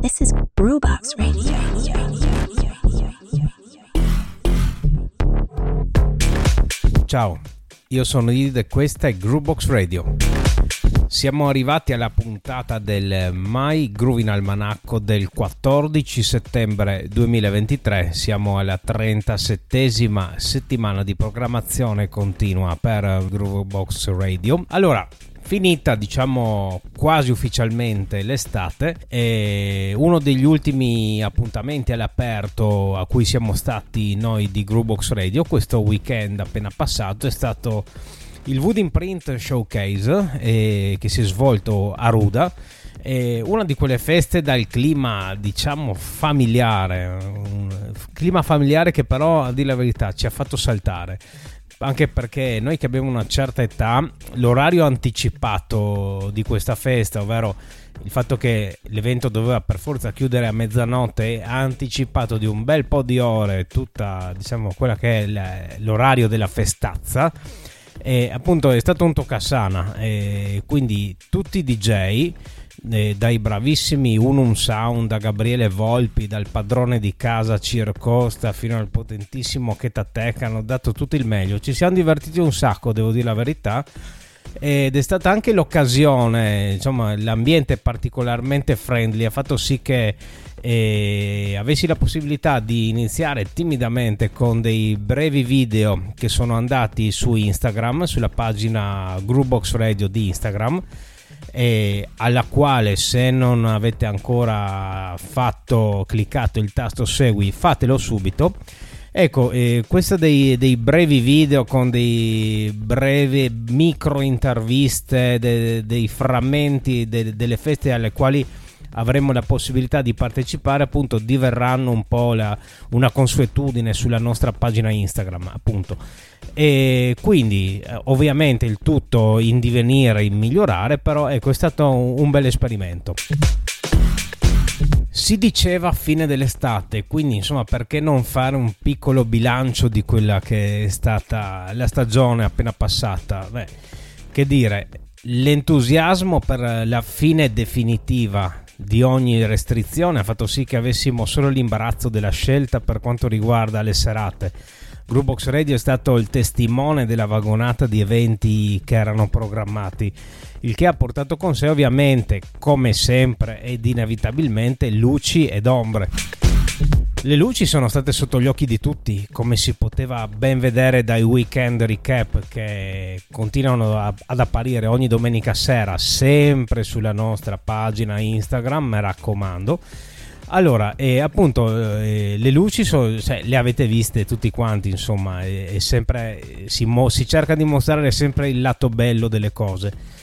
This is Brewbox Radio. Ciao, io sono Id e questa è Groovebox Radio. Siamo arrivati alla puntata del My Groovin Almanacco del 14 settembre 2023. Siamo alla 37esima settimana di programmazione continua per Groovebox Radio. Allora, finita diciamo quasi ufficialmente l'estate e uno degli ultimi appuntamenti all'aperto a cui siamo stati noi di Groovebox Radio questo weekend appena passato è stato il Wood Imprint Showcase eh, che si è svolto a Ruda una di quelle feste dal clima diciamo familiare un clima familiare che però a dire la verità ci ha fatto saltare anche perché noi che abbiamo una certa età l'orario anticipato di questa festa ovvero il fatto che l'evento doveva per forza chiudere a mezzanotte ha anticipato di un bel po' di ore tutta diciamo quella che è l'orario della festazza e appunto è stato un toccasana e quindi tutti i DJ eh, dai bravissimi Unum Sound da Gabriele Volpi dal padrone di casa Circosta fino al potentissimo Ketatech hanno dato tutto il meglio. Ci siamo divertiti un sacco devo dire la verità. Ed è stata anche l'occasione insomma l'ambiente particolarmente friendly ha fatto sì che e avessi la possibilità di iniziare timidamente con dei brevi video che sono andati su Instagram, sulla pagina Groovebox Radio di Instagram, alla quale se non avete ancora fatto cliccato il tasto segui fatelo subito. Ecco eh, questo dei, dei, brevi video con dei brevi micro interviste de, dei frammenti de, delle feste alle quali avremo la possibilità di partecipare appunto diverranno un po' la, una consuetudine sulla nostra pagina Instagram appunto e quindi eh, ovviamente il tutto in divenire in migliorare però ecco è stato un, bel esperimento si diceva fine dell'estate, quindi insomma perché non fare un piccolo bilancio di quella che è stata la stagione appena passata? Beh, che dire, l'entusiasmo per la fine definitiva di ogni restrizione ha fatto sì che avessimo solo l'imbarazzo della scelta per quanto riguarda le serate. Groovebox Radio è stato il testimone della vagonata di eventi che erano programmati, il che ha portato con sé ovviamente, come sempre ed inevitabilmente, luci ed ombre. Le luci sono state sotto gli occhi di tutti, come si poteva ben vedere dai weekend recap che continuano ad apparire ogni domenica sera, sempre sulla nostra pagina Instagram, mi raccomando. Allora, eh, appunto, eh, le luci so, cioè, le avete viste tutti quanti, insomma, e, sempre, si, mo, si cerca di mostrare sempre il lato bello delle cose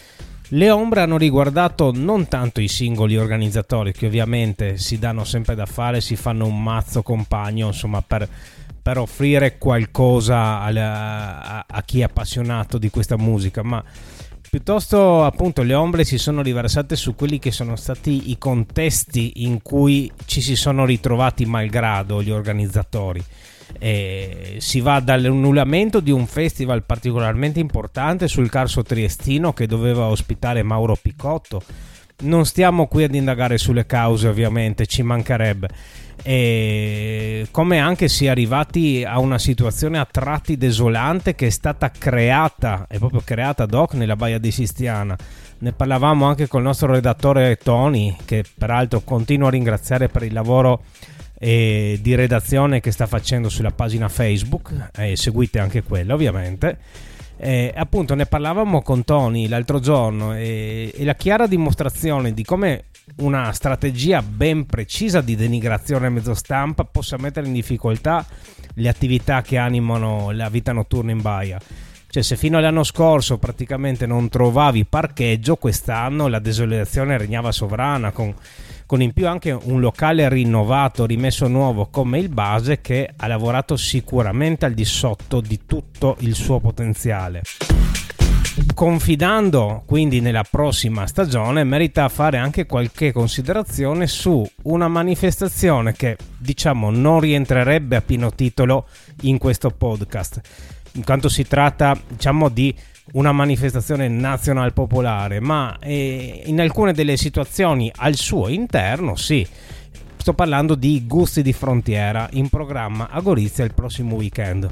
le ombre hanno riguardato non tanto i singoli organizzatori che ovviamente si danno sempre da fare, si fanno un mazzo compagno insomma per, per offrire qualcosa a, a, a chi è appassionato di questa musica, ma piuttosto appunto le ombre si sono riversate su quelli che sono stati i contesti in cui ci si sono ritrovati malgrado gli organizzatori eh, si va dall'annullamento di un festival particolarmente importante sul Carso Triestino che doveva ospitare Mauro Picotto. Non stiamo qui ad indagare sulle cause, ovviamente, ci mancherebbe. E come anche si è arrivati a una situazione a tratti desolante che è stata creata, è proprio creata ad hoc nella Baia di Sistiana. Ne parlavamo anche con il nostro redattore Tony, che peraltro continuo a ringraziare per il lavoro e di redazione che sta facendo sulla pagina Facebook e seguite anche quella ovviamente e appunto ne parlavamo con Tony l'altro giorno e, e la chiara dimostrazione di come una strategia ben precisa di denigrazione a mezzo stampa possa mettere in difficoltà le attività che animano la vita notturna in baia. Cioè, se fino all'anno scorso praticamente non trovavi parcheggio, quest'anno la desolazione regnava sovrana con con in più anche un locale rinnovato, rimesso nuovo come il base che ha lavorato sicuramente al di sotto di tutto il suo potenziale. Confidando quindi nella prossima stagione, merita fare anche qualche considerazione su una manifestazione che diciamo non rientrerebbe a pieno titolo in questo podcast, in quanto si tratta diciamo di una manifestazione nazionale popolare, ma eh, in alcune delle situazioni al suo interno sì. Sto parlando di Gusti di Frontiera in programma a Gorizia il prossimo weekend.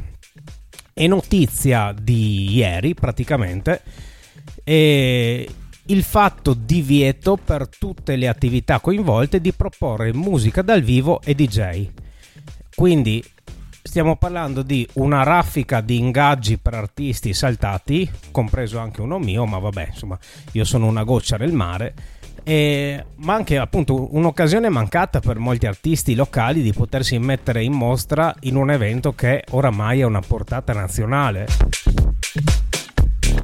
È notizia di ieri praticamente e il fatto divieto per tutte le attività coinvolte di proporre musica dal vivo e DJ. Quindi stiamo parlando di una raffica di ingaggi per artisti saltati, compreso anche uno mio, ma vabbè, insomma, io sono una goccia nel mare. E, ma anche appunto un'occasione mancata per molti artisti locali di potersi mettere in mostra in un evento che oramai ha una portata nazionale.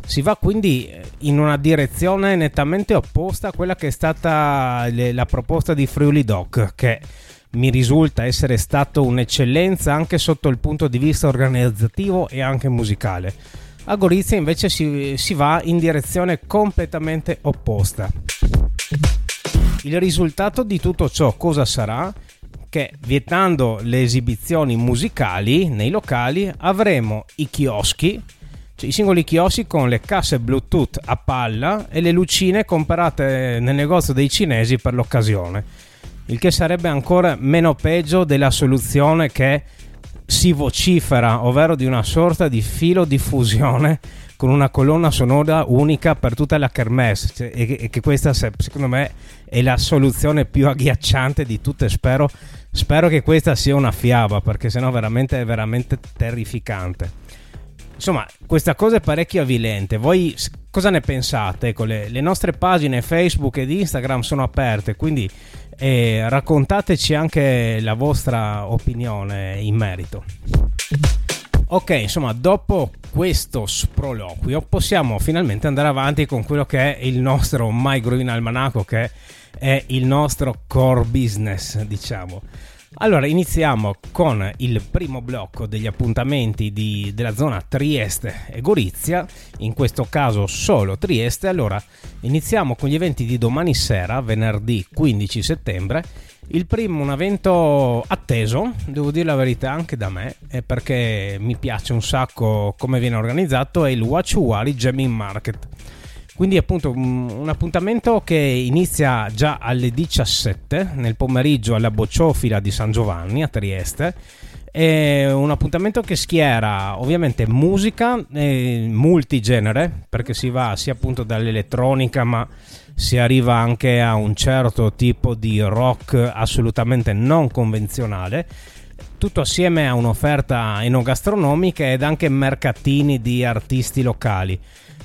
Si va quindi in una direzione nettamente opposta a quella che è stata la proposta di Friuli Doc, che mi risulta essere stato un'eccellenza anche sotto il punto di vista organizzativo e anche musicale. A Gorizia invece si, si va in direzione completamente opposta. Il risultato di tutto ciò cosa sarà? Che vietando le esibizioni musicali nei locali avremo i chioschi, cioè i singoli chioschi con le casse Bluetooth a palla e le lucine comprate nel negozio dei cinesi per l'occasione il che sarebbe ancora meno peggio della soluzione che si vocifera, ovvero di una sorta di filo diffusione con una colonna sonora unica per tutta la kermesse. Cioè, e, che questa secondo me è la soluzione più agghiacciante di tutte. Spero, spero che questa sia una fiaba perché sennò veramente è veramente terrificante. Insomma questa cosa è parecchio avvilente. Voi cosa ne pensate? Ecco, le, le nostre pagine facebook ed instagram sono aperte quindi e raccontateci anche la vostra opinione in merito. Ok, insomma, dopo questo sproloquio possiamo finalmente andare avanti con quello che è il nostro My Green Almanacco, che è il nostro core business, diciamo. Allora, iniziamo con il primo blocco degli appuntamenti di, della zona Trieste e Gorizia, in questo caso solo Trieste. Allora, iniziamo con gli eventi di domani sera, venerdì 15 settembre. Il primo, un evento atteso, devo dire la verità anche da me, perché mi piace un sacco come viene organizzato, è il Watch Wari Jamming Market quindi appunto un appuntamento che inizia già alle 17 nel pomeriggio alla Bocciofila di San Giovanni a Trieste. È un appuntamento che schiera ovviamente musica eh, multigenere perché si va sia appunto dall'elettronica ma si arriva anche a un certo tipo di rock assolutamente non convenzionale tutto assieme a un'offerta enogastronomica ed anche mercatini di artisti locali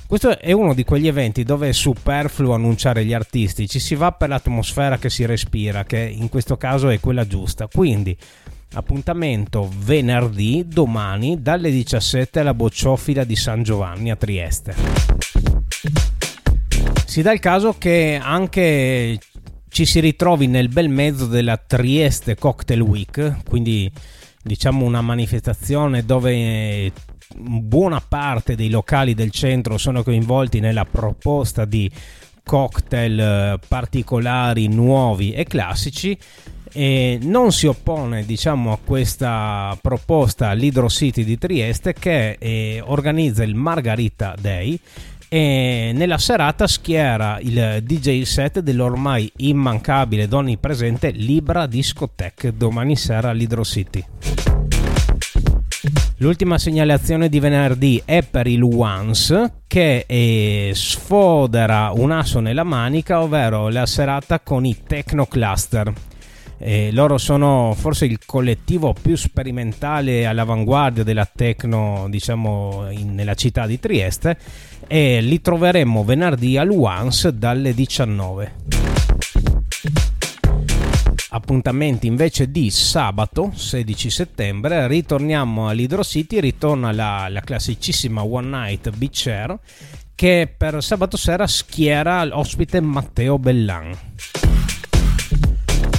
questo è uno di quegli eventi dove è superfluo annunciare gli artisti, ci si va per l'atmosfera che si respira, che in questo caso è quella giusta. Quindi appuntamento venerdì, domani, dalle 17 alla bocciofila di San Giovanni a Trieste. Si dà il caso che anche ci si ritrovi nel bel mezzo della Trieste Cocktail Week, quindi diciamo una manifestazione dove buona parte dei locali del centro sono coinvolti nella proposta di cocktail eh, particolari, nuovi e classici. E non si oppone diciamo, a questa proposta l'Hydro City di Trieste che eh, organizza il Margarita Day e nella serata schiera il DJ set dell'ormai immancabile ed onnipresente Libra Discotheque domani sera all'Hydro City. L'ultima segnalazione di venerdì è per il Once che eh, sfodera un asso nella manica, ovvero la serata con i Techno Cluster. Eh, loro sono forse il collettivo più sperimentale all'avanguardia della techno, diciamo, in, nella città di Trieste e li troveremo venerdì al Once dalle 19 appuntamenti invece di sabato 16 settembre ritorniamo all'Hydro City ritorna la, la classicissima One Night Beach Air che per sabato sera schiera l'ospite Matteo Bellan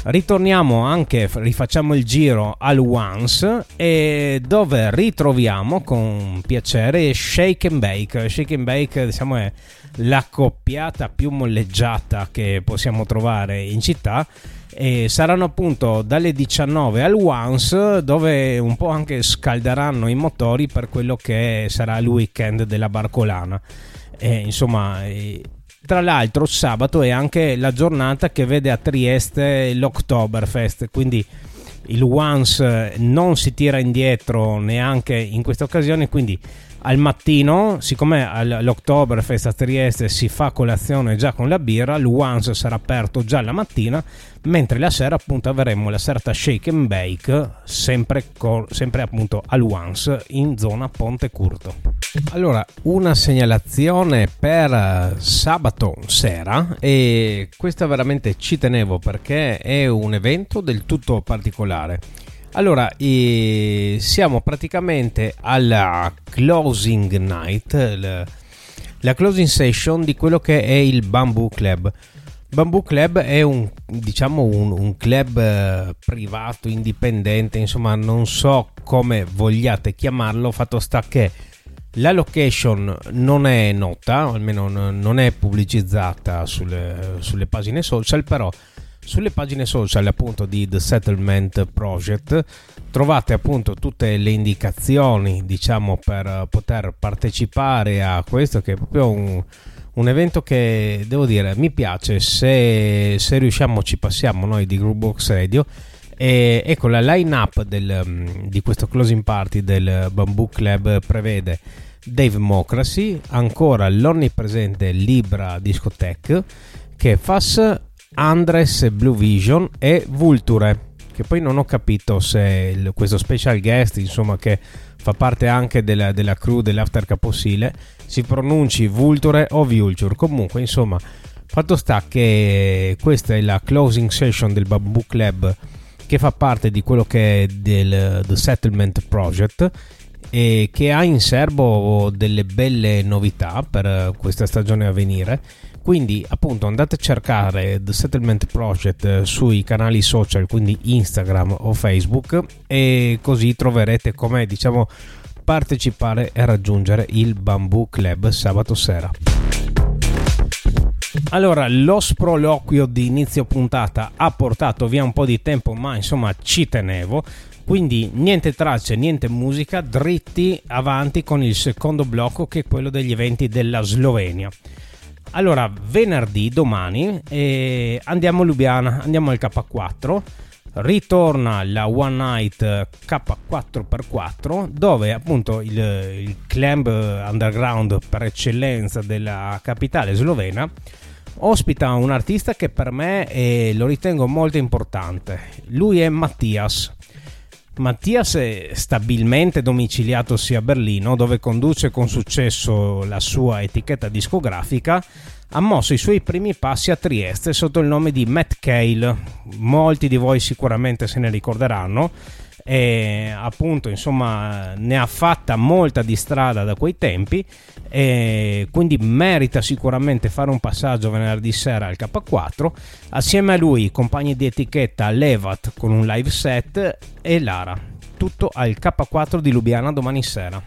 ritorniamo anche, rifacciamo il giro al Once e dove ritroviamo con piacere Shake and Bake. Shake and Bake diciamo è la coppiata più molleggiata che possiamo trovare in città e saranno appunto dalle 19 al Once dove un po' anche scalderanno i motori per quello che sarà il weekend della Barcolana. E, insomma, tra l'altro sabato è anche la giornata che vede a Trieste l'Oktoberfest, quindi il Once non si tira indietro neanche in questa occasione, quindi al mattino, siccome all'Oktoberfest a Trieste si fa colazione già con la birra, il Once sarà aperto già la mattina, mentre la sera appunto avremo la serata Shake and Bake, sempre, con, sempre appunto al Once in zona Ponte Curto. Allora, una segnalazione per sabato sera e questa veramente ci tenevo perché è un evento del tutto particolare. Allora, eh, siamo praticamente alla closing night, la, la closing session di quello che è il Bamboo Club. Bamboo Club è un, diciamo un, un club eh, privato, indipendente, insomma non so come vogliate chiamarlo, fatto sta che la location non è nota, almeno non è pubblicizzata sulle, sulle pagine social, però sulle pagine social appunto di The Settlement Project trovate appunto tutte le indicazioni diciamo per poter partecipare a questo che è proprio un, un evento che devo dire mi piace. Se, se riusciamo ci passiamo noi di Groovebox Radio. E ecco la line up del, di questo closing party del Bamboo Club prevede Dave Mocracy ancora l'onnipresente Libra Discotech che FAS Andres Blue Vision e Vulture che poi non ho capito se il, questo special guest insomma che fa parte anche della, della crew dell'After Caposile si pronunci Vulture o Vulture. Comunque insomma fatto sta che questa è la closing session del Bamboo Club che fa parte di quello che è del The Settlement Project e che ha in serbo delle belle novità per questa stagione a venire quindi appunto andate a cercare The Settlement Project eh, sui canali social, quindi Instagram o Facebook e così troverete come diciamo partecipare e raggiungere il Bamboo Club sabato sera. Allora, lo sproloquio di inizio puntata ha portato via un po' di tempo, ma insomma ci tenevo. Quindi niente tracce, niente musica, dritti avanti con il secondo blocco che è quello degli eventi della Slovenia. Allora, venerdì, domani, eh, andiamo a Lubiana, andiamo al K4. Ritorna la One Night K4x4, dove appunto il, il club underground per eccellenza della capitale slovena ospita un artista che per me è, lo ritengo molto importante. Lui è Mattias. Mattias è stabilmente domiciliatosi a Berlino, dove conduce con successo la sua etichetta discografica, ha mosso i suoi primi passi a Trieste sotto il nome di Matt Cale. Molti di voi sicuramente se ne ricorderanno e appunto insomma ne ha fatta molta di strada da quei tempi e quindi merita sicuramente fare un passaggio venerdì sera al K4 assieme a lui compagni di etichetta Levat con un live set e Lara. Tutto al K4 di Lubiana domani sera.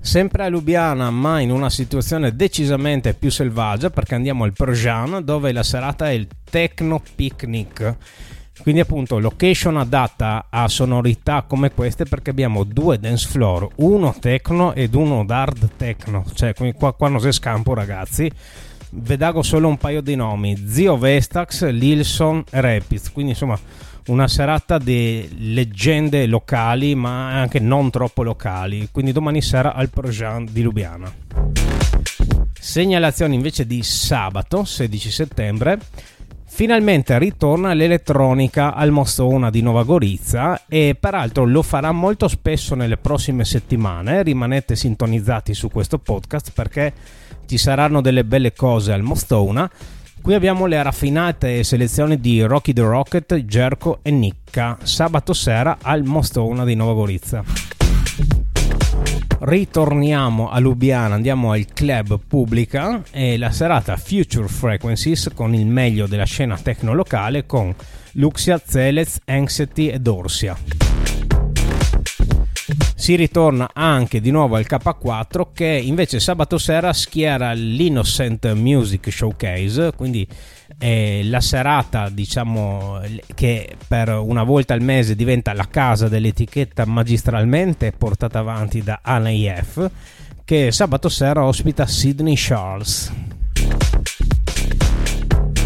Sempre a Lubiana ma in una situazione decisamente più selvaggia perché andiamo al Persian dove la serata è il Techno Picnic quindi appunto location adatta a sonorità come queste perché abbiamo due dance floor, uno techno ed uno hard techno, cioè qua, qua non si scampo ragazzi. Vedago solo un paio di nomi, Zio Vestax, Lilson e Rapids, quindi insomma una serata di leggende locali ma anche non troppo locali, quindi domani sera al Projan di Lubiana. Segnalazione invece di sabato 16 settembre Finalmente ritorna l'elettronica al Mostona di Nova Gorizia e peraltro lo farà molto spesso nelle prossime settimane. Rimanete sintonizzati su questo podcast perché ci saranno delle belle cose al Mostona. Qui abbiamo le raffinate selezioni di Rocky the Rocket, Jerko e Nicca sabato sera al Mostona di Nova Gorizia. Ritorniamo a Lubiana, andiamo al club Pubblica e la serata Future Frequencies con il meglio della scena techno locale con Luxia, Zelez, Anxiety ed Orsia. Si ritorna anche di nuovo al K4 che invece sabato sera schiera l'Innocent Music Showcase, quindi è la serata diciamo che per una volta al mese diventa la casa dell'etichetta magistralmente portata avanti da ANIF che sabato sera ospita Sidney Charles.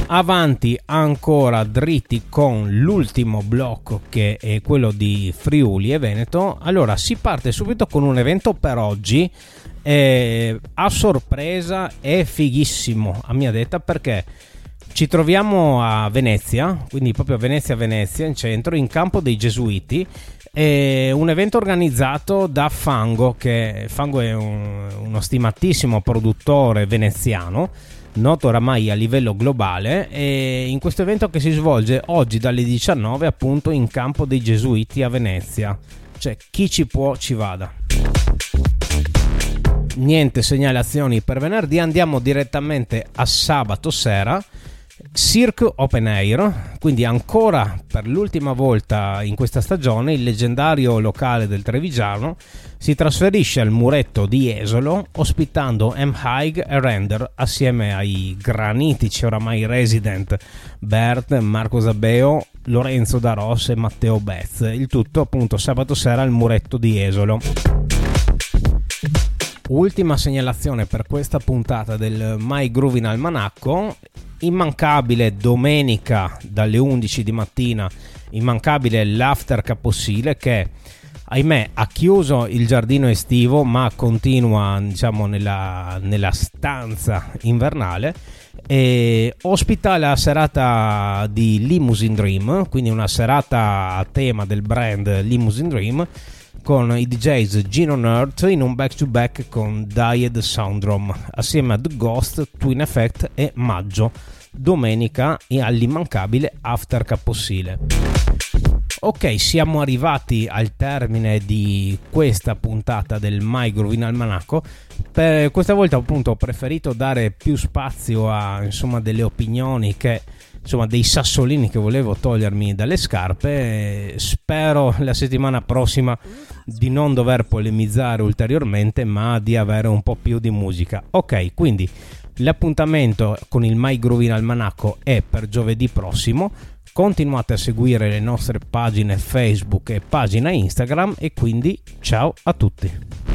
Avanti ancora dritti con l'ultimo blocco che è quello di Friuli e Veneto. Allora si parte subito con un evento per oggi. Eh, a sorpresa è fighissimo a mia detta perché ci troviamo a Venezia quindi proprio a Venezia Venezia in centro in campo dei Gesuiti è un evento organizzato da Fango che Fango è un, uno stimatissimo produttore veneziano noto oramai a livello globale e in questo evento che si svolge oggi dalle 19 appunto in campo dei Gesuiti a Venezia. Cioè chi ci può ci vada. Niente segnalazioni per venerdì, andiamo direttamente a sabato sera Cirque Open Air, quindi ancora per l'ultima volta in questa stagione il leggendario locale del Trevigiano si trasferisce al muretto di Esolo ospitando M. Haig e Render assieme ai granitici oramai resident Bert, Marco Zabeo, Lorenzo Daros e Matteo Bez. Il tutto appunto sabato sera al muretto di Esolo. Ultima segnalazione per questa puntata del My Groove in Almanacco, immancabile domenica dalle 11 di mattina, immancabile l'after Caposile che ahimè ha chiuso il giardino estivo ma continua diciamo nella, nella stanza invernale e ospita la serata di Limousine Dream, quindi una serata a tema del brand Limousine Dream con i DJs Gino Nerd in un back to back con Died Soundrome assieme a The Ghost, Twin Effect e Maggio domenica all'immancabile After Capossile. Ok, siamo arrivati al termine di questa puntata del My Groove in Almanacco. Per questa volta appunto ho preferito dare più spazio a insomma delle opinioni che insomma dei sassolini che volevo togliermi dalle scarpe. Spero la settimana prossima di non dover polemizzare ulteriormente, ma di avere un po' più di musica. Ok, quindi l'appuntamento con il My Groove in Almanacco è per giovedì prossimo. Continuate a seguire le nostre pagine Facebook e pagina Instagram e quindi ciao a tutti.